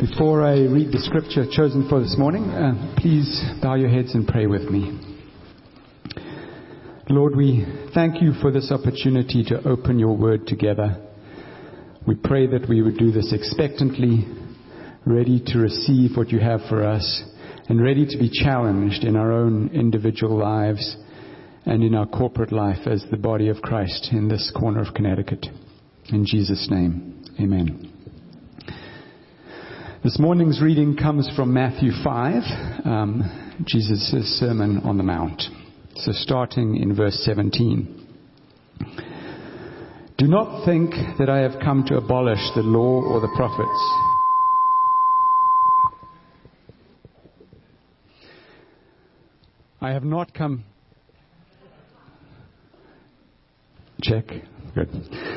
Before I read the scripture chosen for this morning, uh, please bow your heads and pray with me. Lord, we thank you for this opportunity to open your word together. We pray that we would do this expectantly, ready to receive what you have for us, and ready to be challenged in our own individual lives and in our corporate life as the body of Christ in this corner of Connecticut. In Jesus' name, amen. This morning's reading comes from Matthew 5, um, Jesus' Sermon on the Mount. So starting in verse 17. Do not think that I have come to abolish the law or the prophets. I have not come. Check. Good.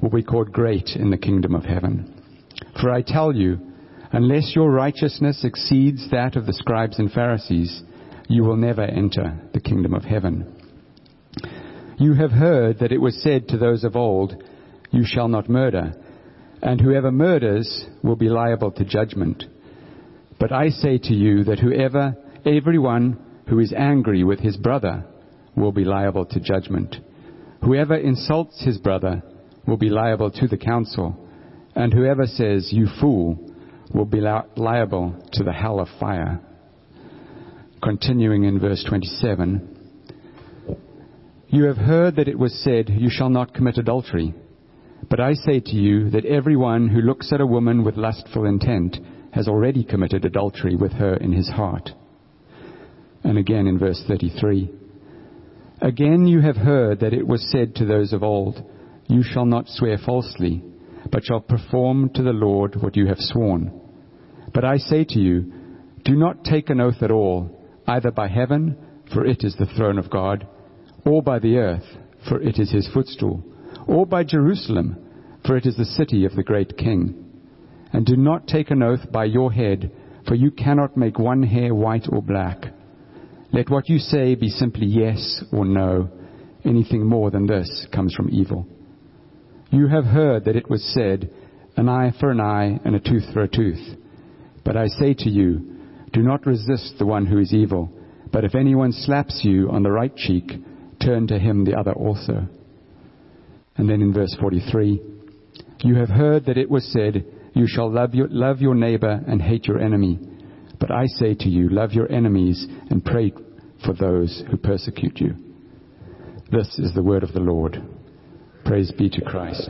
will be called great in the kingdom of heaven. For I tell you, unless your righteousness exceeds that of the scribes and Pharisees, you will never enter the kingdom of heaven. You have heard that it was said to those of old, You shall not murder, and whoever murders will be liable to judgment. But I say to you that whoever, everyone who is angry with his brother, will be liable to judgment. Whoever insults his brother will be liable to the council, and whoever says, You fool, will be liable to the hell of fire. Continuing in verse 27 You have heard that it was said, You shall not commit adultery. But I say to you that everyone who looks at a woman with lustful intent has already committed adultery with her in his heart. And again in verse 33 Again you have heard that it was said to those of old, you shall not swear falsely, but shall perform to the Lord what you have sworn. But I say to you, do not take an oath at all, either by heaven, for it is the throne of God, or by the earth, for it is his footstool, or by Jerusalem, for it is the city of the great king. And do not take an oath by your head, for you cannot make one hair white or black. Let what you say be simply yes or no. Anything more than this comes from evil. You have heard that it was said, An eye for an eye and a tooth for a tooth. But I say to you, do not resist the one who is evil, but if anyone slaps you on the right cheek, turn to him the other also. And then in verse 43, you have heard that it was said, You shall love your, love your neighbor and hate your enemy. But I say to you, love your enemies and pray for those who persecute you. This is the word of the Lord. Praise be to Christ.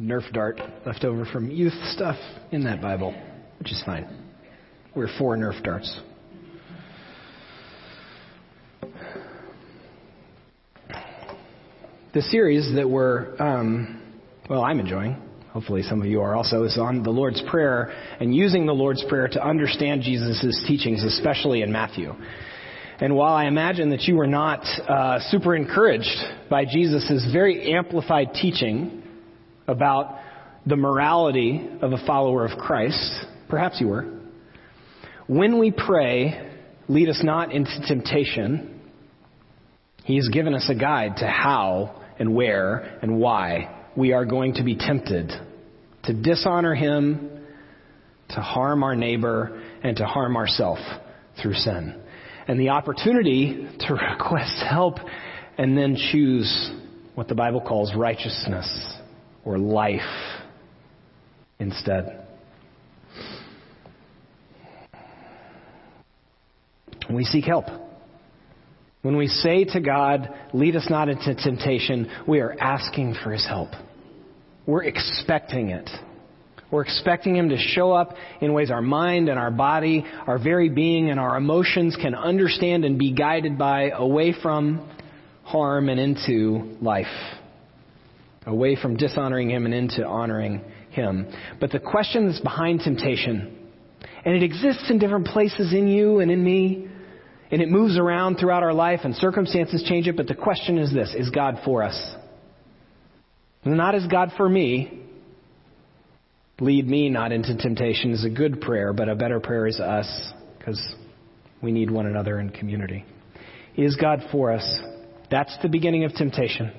Nerf dart left over from youth stuff in that Bible, which is fine. We're for Nerf darts. The series that we're, um, well, I'm enjoying, hopefully some of you are also, is on the Lord's Prayer and using the Lord's Prayer to understand Jesus' teachings, especially in Matthew. And while I imagine that you were not uh, super encouraged by Jesus' very amplified teaching about the morality of a follower of Christ, perhaps you were. When we pray, lead us not into temptation, he has given us a guide to how and where and why we are going to be tempted to dishonor Him, to harm our neighbor, and to harm ourselves through sin. And the opportunity to request help and then choose what the Bible calls righteousness or life instead. We seek help. When we say to God, lead us not into temptation, we are asking for his help. We're expecting it. We're expecting Him to show up in ways our mind and our body, our very being and our emotions can understand and be guided by away from harm and into life. Away from dishonoring Him and into honoring Him. But the question that's behind temptation, and it exists in different places in you and in me, and it moves around throughout our life and circumstances change it, but the question is this, is God for us? Not is God for me, lead me not into temptation is a good prayer, but a better prayer is us because we need one another in community. Is God for us? That's the beginning of temptation.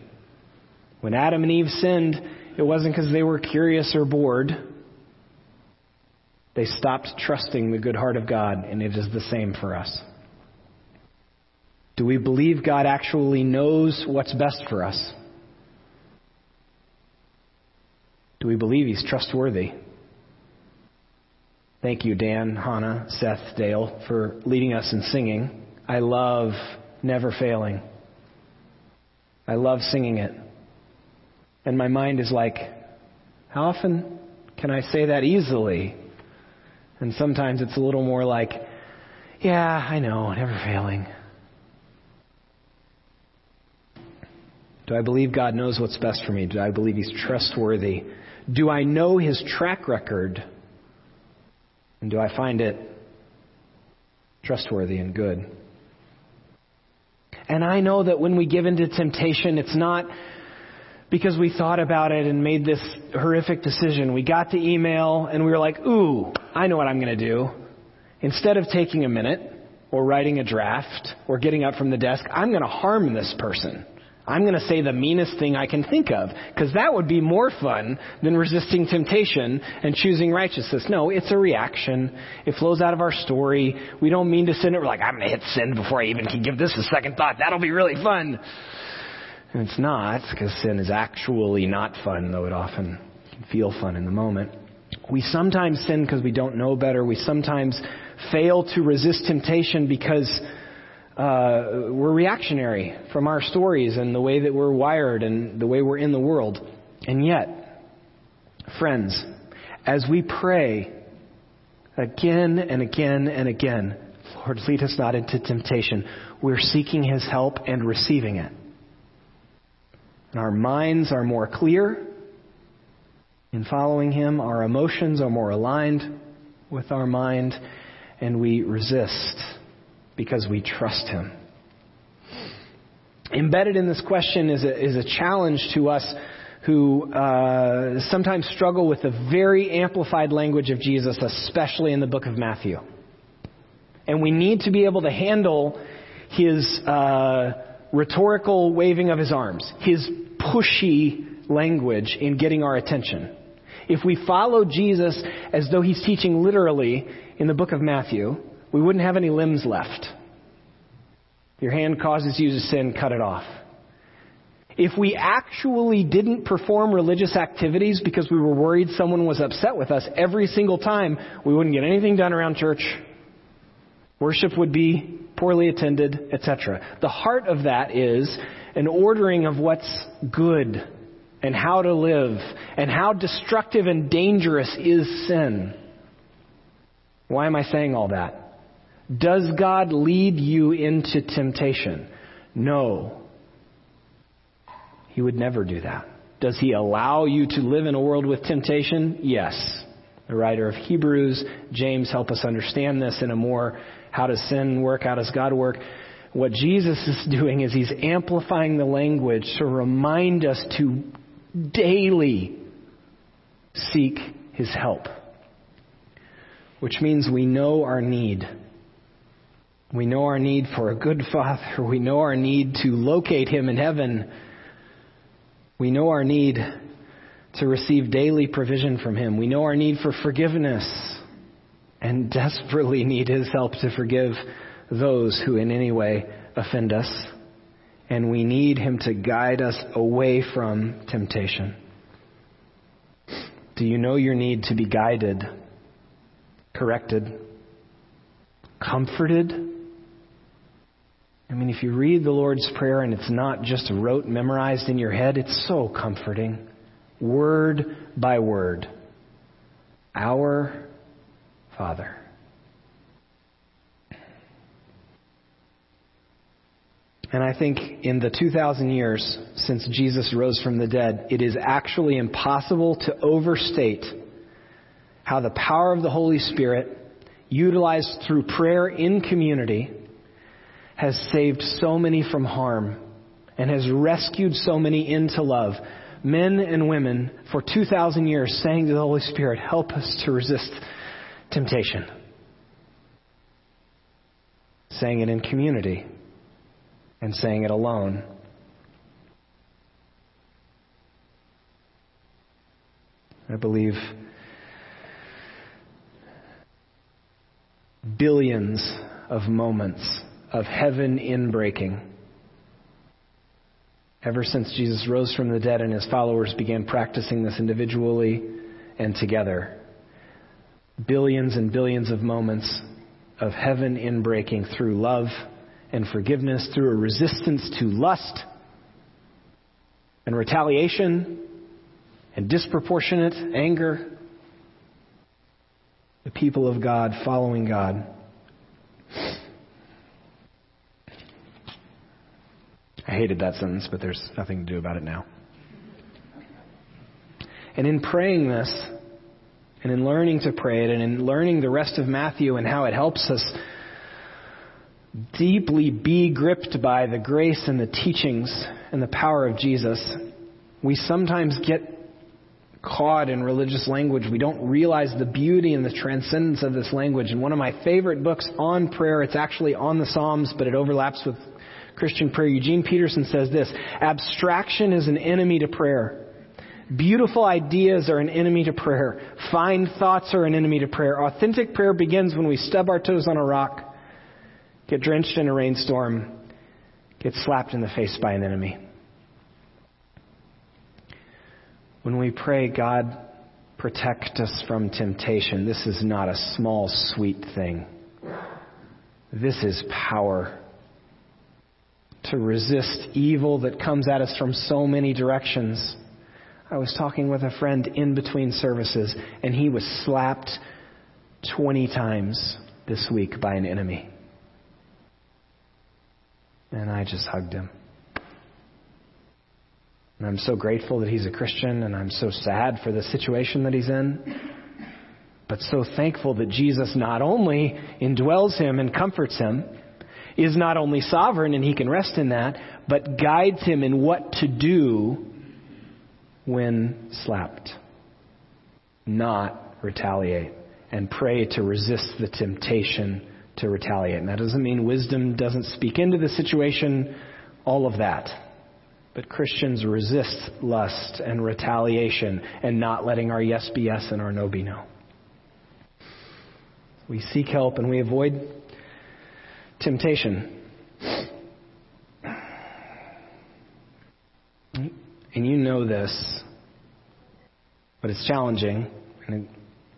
When Adam and Eve sinned, it wasn't because they were curious or bored. They stopped trusting the good heart of God, and it is the same for us. Do we believe God actually knows what's best for us? Do we believe He's trustworthy? Thank you, Dan, Hannah, Seth, Dale, for leading us in singing. I love Never Failing. I love singing it. And my mind is like, how often can I say that easily? And sometimes it's a little more like, yeah, I know, never failing. Do I believe God knows what's best for me? Do I believe He's trustworthy? Do I know his track record? And do I find it trustworthy and good? And I know that when we give into temptation, it's not because we thought about it and made this horrific decision. We got the email and we were like, ooh, I know what I'm going to do. Instead of taking a minute or writing a draft or getting up from the desk, I'm going to harm this person. I'm going to say the meanest thing I can think of, because that would be more fun than resisting temptation and choosing righteousness. No, it's a reaction. It flows out of our story. We don't mean to sin. We're like, I'm going to hit sin before I even can give this a second thought. That'll be really fun. And it's not, because sin is actually not fun, though it often can feel fun in the moment. We sometimes sin because we don't know better. We sometimes fail to resist temptation because uh, we're reactionary from our stories and the way that we're wired and the way we're in the world. And yet, friends, as we pray again and again and again, Lord, lead us not into temptation, we're seeking His help and receiving it. And our minds are more clear in following Him, our emotions are more aligned with our mind, and we resist because we trust Him. Embedded in this question is a, is a challenge to us who uh, sometimes struggle with the very amplified language of Jesus, especially in the book of Matthew. And we need to be able to handle his uh, rhetorical waving of his arms, his pushy language in getting our attention. If we follow Jesus as though he's teaching literally in the book of Matthew, we wouldn't have any limbs left. Your hand causes you to sin, cut it off. If we actually didn't perform religious activities because we were worried someone was upset with us every single time, we wouldn't get anything done around church. Worship would be poorly attended, etc. The heart of that is an ordering of what's good and how to live and how destructive and dangerous is sin. Why am I saying all that? Does God lead you into temptation? No. He would never do that. Does He allow you to live in a world with temptation? Yes. The writer of Hebrews, James, help us understand this in a more how does sin work, how does God work. What Jesus is doing is He's amplifying the language to remind us to daily seek His help, which means we know our need. We know our need for a good father. We know our need to locate him in heaven. We know our need to receive daily provision from him. We know our need for forgiveness and desperately need his help to forgive those who in any way offend us. And we need him to guide us away from temptation. Do you know your need to be guided, corrected, comforted? I mean, if you read the Lord's Prayer and it's not just rote memorized in your head, it's so comforting, word by word. Our Father. And I think in the 2,000 years since Jesus rose from the dead, it is actually impossible to overstate how the power of the Holy Spirit, utilized through prayer in community, has saved so many from harm and has rescued so many into love. Men and women for 2,000 years saying to the Holy Spirit, help us to resist temptation. Saying it in community and saying it alone. I believe billions of moments of heaven inbreaking. Ever since Jesus rose from the dead and his followers began practicing this individually and together. Billions and billions of moments of heaven inbreaking through love and forgiveness through a resistance to lust and retaliation and disproportionate anger. The people of God following God. I hated that sentence, but there's nothing to do about it now. And in praying this, and in learning to pray it, and in learning the rest of Matthew and how it helps us deeply be gripped by the grace and the teachings and the power of Jesus, we sometimes get caught in religious language. We don't realize the beauty and the transcendence of this language. And one of my favorite books on prayer, it's actually on the Psalms, but it overlaps with Christian prayer. Eugene Peterson says this Abstraction is an enemy to prayer. Beautiful ideas are an enemy to prayer. Fine thoughts are an enemy to prayer. Authentic prayer begins when we stub our toes on a rock get drenched in a rainstorm, get slapped in the face by an enemy. When we pray, God, protect us from temptation, this is not a small, sweet thing. This is power to resist evil that comes at us from so many directions. I was talking with a friend in between services, and he was slapped 20 times this week by an enemy. And I just hugged him. And I'm so grateful that he's a Christian, and I'm so sad for the situation that he's in. But so thankful that Jesus not only indwells him and comforts him, is not only sovereign and he can rest in that, but guides him in what to do when slapped. Not retaliate and pray to resist the temptation to retaliate. And that doesn't mean wisdom doesn't speak into the situation, all of that. But Christians resist lust and retaliation and not letting our yes be yes and our no be no. We seek help and we avoid temptation. And you know this, but it's challenging and it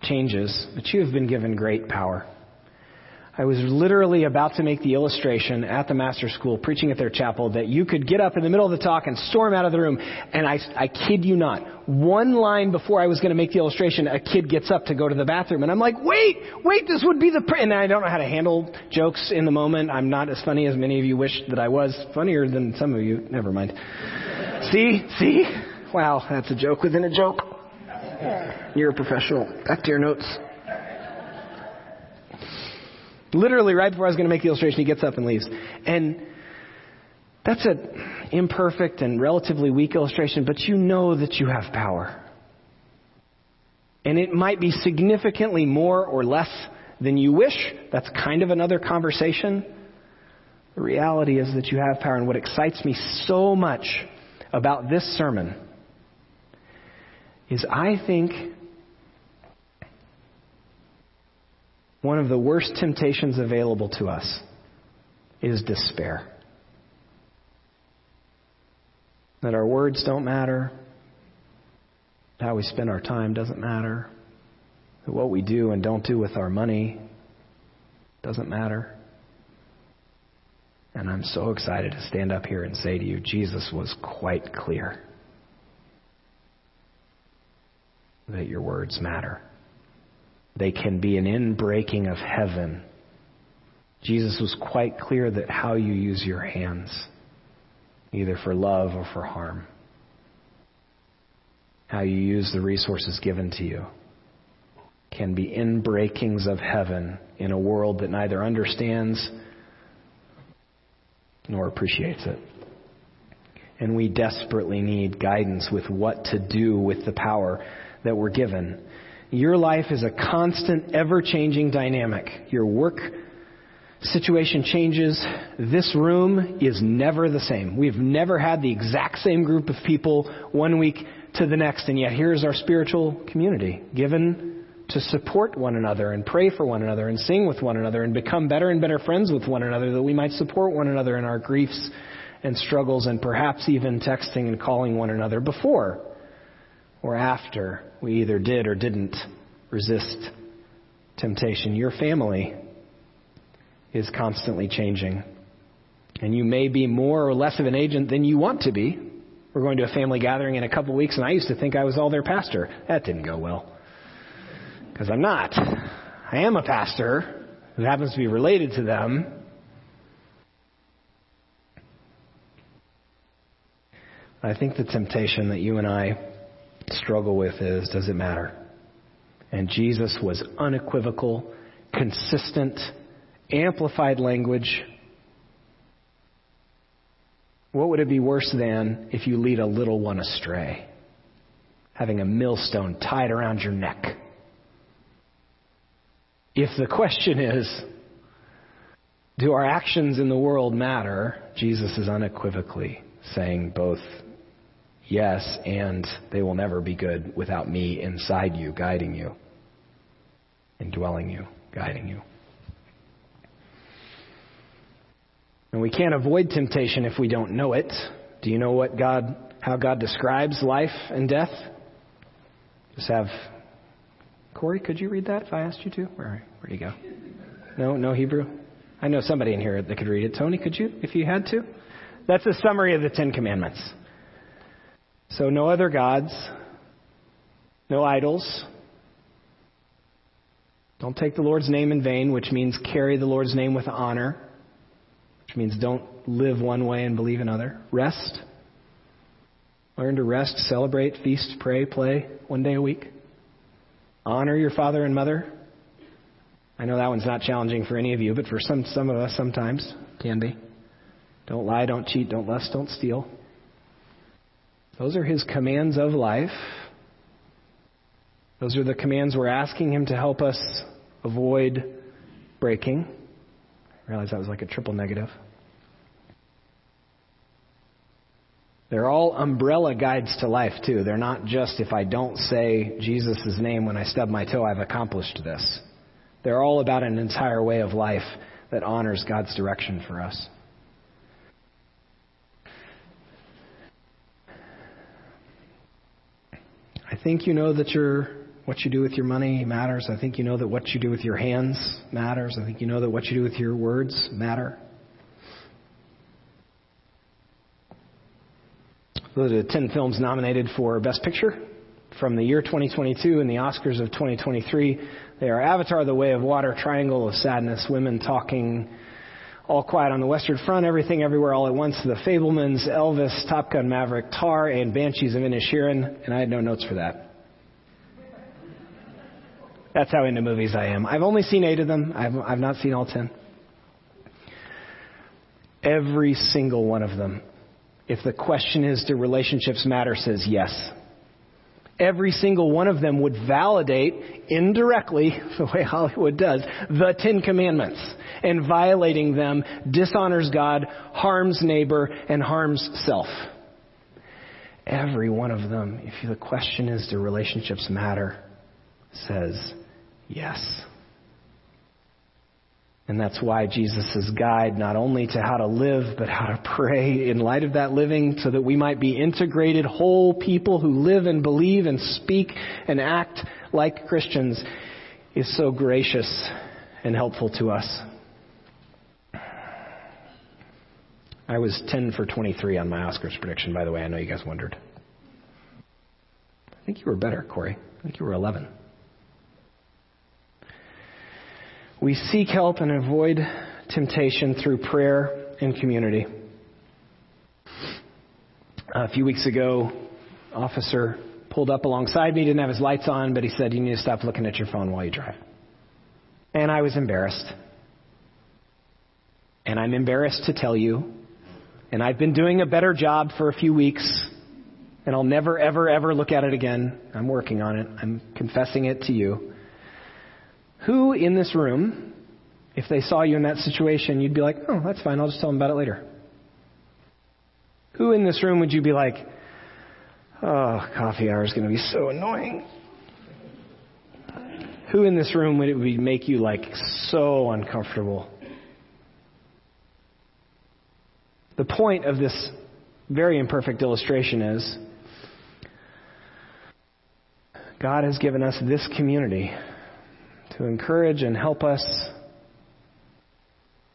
changes, but you have been given great power. I was literally about to make the illustration at the master school, preaching at their chapel, that you could get up in the middle of the talk and storm out of the room. And I, I kid you not, one line before I was going to make the illustration, a kid gets up to go to the bathroom. And I'm like, wait, wait, this would be the. Pr-. And I don't know how to handle jokes in the moment. I'm not as funny as many of you wish that I was. Funnier than some of you. Never mind. see? See? Wow, that's a joke within a joke. You're a professional. Back to your notes. Literally, right before I was going to make the illustration, he gets up and leaves. And that's an imperfect and relatively weak illustration, but you know that you have power. And it might be significantly more or less than you wish. That's kind of another conversation. The reality is that you have power. And what excites me so much about this sermon is I think one of the worst temptations available to us is despair. That our words don't matter, how we spend our time doesn't matter, that what we do and don't do with our money doesn't matter. And I'm so excited to stand up here and say to you, Jesus was quite clear that your words matter They can be an inbreaking of heaven. Jesus was quite clear that how you use your hands, either for love or for harm, how you use the resources given to you, can be inbreakings of heaven in a world that neither understands nor appreciates it. And we desperately need guidance with what to do with the power that we're given. Your life is a constant, ever changing dynamic. Your work situation changes. This room is never the same. We've never had the exact same group of people one week to the next, and yet here's our spiritual community given to support one another and pray for one another and sing with one another and become better and better friends with one another that we might support one another in our griefs and struggles and perhaps even texting and calling one another before or after we either did or didn't resist temptation. Your family is constantly changing. And you may be more or less of an agent than you want to be. We're going to a family gathering in a couple weeks, and I used to think I was all their pastor. That didn't go well. Because I'm not. I am a pastor who happens to be related to them. I think the temptation that you and I struggle with is does it matter? And Jesus was unequivocal, consistent, amplified language. What would it be worse than if you lead a little one astray? Having a millstone tied around your neck. If the question is, do our actions in the world matter? Jesus is unequivocally saying both yes and they will never be good without me inside you, guiding you, indwelling you, guiding you. And we can't avoid temptation if we don't know it. Do you know what God, how God describes life and death? Just have Corey, could you read that if I asked you to? Where where'd you go? No, no Hebrew. I know somebody in here that could read it. Tony, could you, if you had to? That's a summary of the Ten Commandments. So no other gods, no idols. Don't take the Lord's name in vain, which means carry the Lord's name with honor which means don't live one way and believe another. Rest. Learn to rest, celebrate, feast, pray, play one day a week. Honor your father and mother. I know that one's not challenging for any of you, but for some, some of us sometimes can be. Don't lie, don't cheat, don't lust, don't steal. Those are his commands of life. Those are the commands we're asking him to help us avoid breaking. I realized that was like a triple negative. They're all umbrella guides to life, too. They're not just if I don't say Jesus' name when I stub my toe, I've accomplished this. They're all about an entire way of life that honors God's direction for us. I think you know that you're what you do with your money matters. I think you know that what you do with your hands matters. I think you know that what you do with your words matter. Those are the 10 films nominated for Best Picture from the year 2022 and the Oscars of 2023. They are Avatar, The Way of Water, Triangle of Sadness, Women Talking, All Quiet on the Western Front, Everything Everywhere All at Once, The Fabelmans, Elvis, Top Gun Maverick, Tar, and Banshees of Inisherin. And I had no notes for that. That's how into movies I am. I've only seen eight of them. I've, I've not seen all ten. Every single one of them, if the question is, do relationships matter, says yes. Every single one of them would validate indirectly, the way Hollywood does, the Ten Commandments. And violating them dishonors God, harms neighbor, and harms self. Every one of them, if the question is, do relationships matter, says Yes. And that's why Jesus' guide not only to how to live, but how to pray in light of that living so that we might be integrated, whole people who live and believe and speak and act like Christians is so gracious and helpful to us. I was 10 for 23 on my Oscars prediction, by the way. I know you guys wondered. I think you were better, Corey. I think you were 11. We seek help and avoid temptation through prayer and community. Uh, a few weeks ago, officer pulled up alongside me, he didn't have his lights on, but he said, You need to stop looking at your phone while you drive. And I was embarrassed. And I'm embarrassed to tell you, and I've been doing a better job for a few weeks, and I'll never, ever, ever look at it again. I'm working on it. I'm confessing it to you. Who in this room, if they saw you in that situation, you'd be like, oh, that's fine, I'll just tell them about it later? Who in this room would you be like, oh, coffee hour is going to be so annoying? Who in this room would it be make you like so uncomfortable? The point of this very imperfect illustration is God has given us this community to encourage and help us,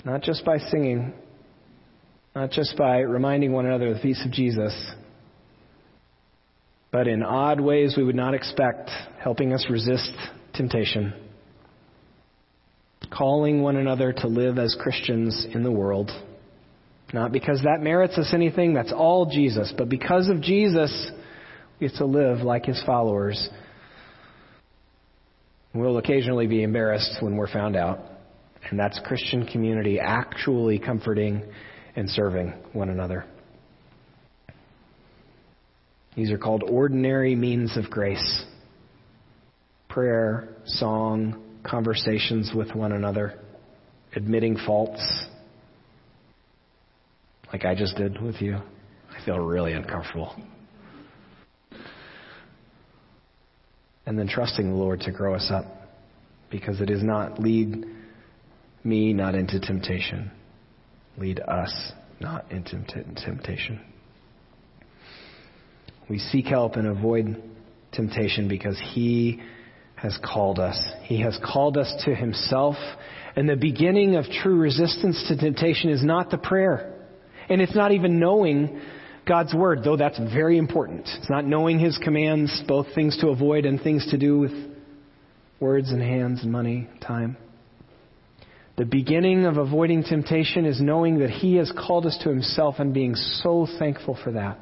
not just by singing, not just by reminding one another of the feast of Jesus, but in odd ways we would not expect, helping us resist temptation, calling one another to live as Christians in the world. Not because that merits us anything, that's all Jesus, but because of Jesus, we get to live like his followers. We'll occasionally be embarrassed when we're found out, and that's Christian community actually comforting and serving one another. These are called ordinary means of grace prayer, song, conversations with one another, admitting faults, like I just did with you. I feel really uncomfortable. And then trusting the Lord to grow us up because it is not lead me not into temptation, lead us not into temptation. We seek help and avoid temptation because He has called us. He has called us to Himself. And the beginning of true resistance to temptation is not the prayer. And it's not even knowing God's Word, though that's very important. It's not knowing His commands, both things to avoid and things to do with words and hands and money, time. The beginning of avoiding temptation is knowing that He has called us to Himself and being so thankful for that.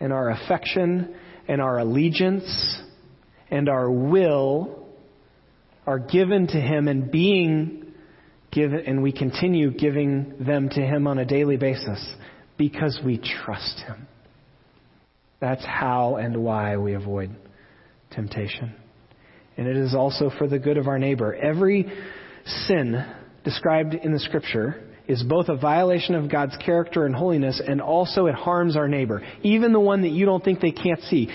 And our affection and our allegiance and our will are given to Him and being give and we continue giving them to him on a daily basis because we trust him. That's how and why we avoid temptation. And it is also for the good of our neighbor. Every sin described in the scripture is both a violation of God's character and holiness and also it harms our neighbor. Even the one that you don't think they can't see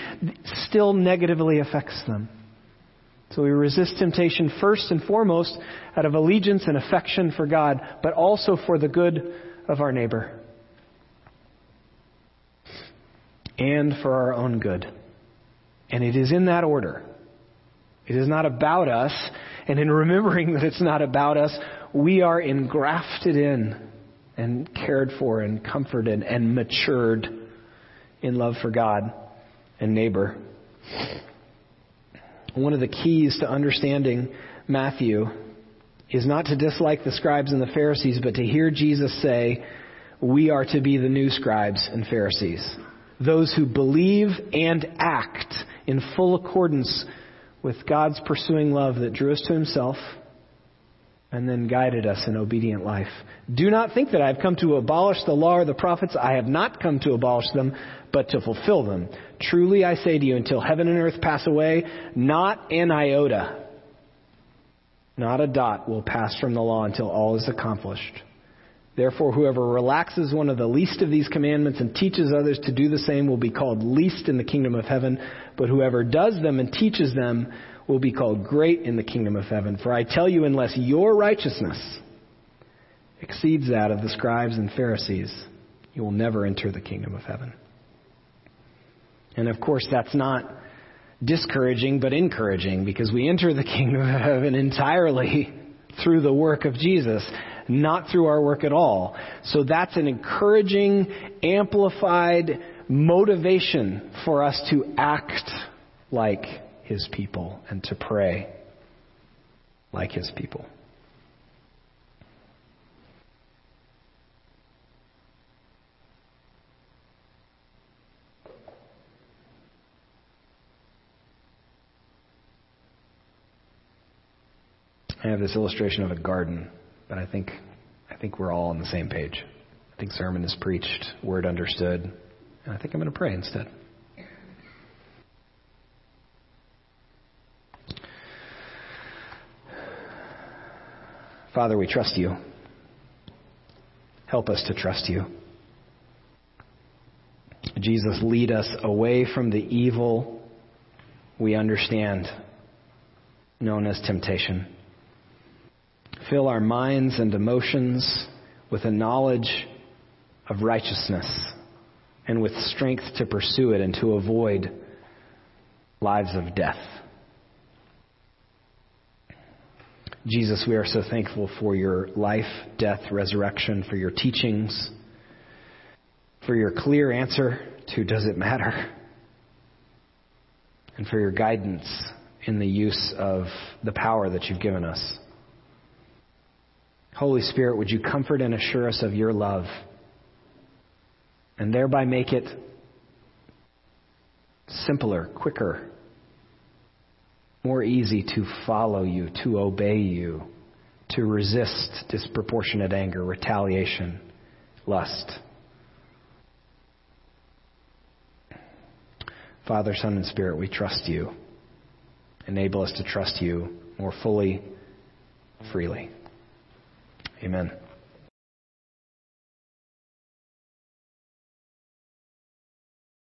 still negatively affects them. So we resist temptation first and foremost out of allegiance and affection for God, but also for the good of our neighbor. And for our own good. And it is in that order. It is not about us, and in remembering that it's not about us, we are engrafted in and cared for and comforted and matured in love for God and neighbor. One of the keys to understanding Matthew is not to dislike the scribes and the Pharisees, but to hear Jesus say, We are to be the new scribes and Pharisees. Those who believe and act in full accordance with God's pursuing love that drew us to Himself and then guided us in obedient life. Do not think that I have come to abolish the law or the prophets. I have not come to abolish them, but to fulfill them. Truly I say to you, until heaven and earth pass away, not an iota, not a dot will pass from the law until all is accomplished. Therefore, whoever relaxes one of the least of these commandments and teaches others to do the same will be called least in the kingdom of heaven, but whoever does them and teaches them will be called great in the kingdom of heaven. For I tell you, unless your righteousness exceeds that of the scribes and Pharisees, you will never enter the kingdom of heaven. And of course, that's not discouraging, but encouraging because we enter the kingdom of heaven entirely through the work of Jesus, not through our work at all. So that's an encouraging, amplified motivation for us to act like his people and to pray. like his people. I have this illustration of a garden, but I think I think we're all on the same page. I think sermon is preached, word understood, and I think I'm going to pray instead. Father, we trust you. Help us to trust you. Jesus, lead us away from the evil we understand, known as temptation. Fill our minds and emotions with a knowledge of righteousness and with strength to pursue it and to avoid lives of death. Jesus, we are so thankful for your life, death, resurrection, for your teachings, for your clear answer to does it matter, and for your guidance in the use of the power that you've given us. Holy Spirit, would you comfort and assure us of your love and thereby make it simpler, quicker, more easy to follow you, to obey you, to resist disproportionate anger, retaliation, lust. Father, Son, and Spirit, we trust you. Enable us to trust you more fully, freely. Amen.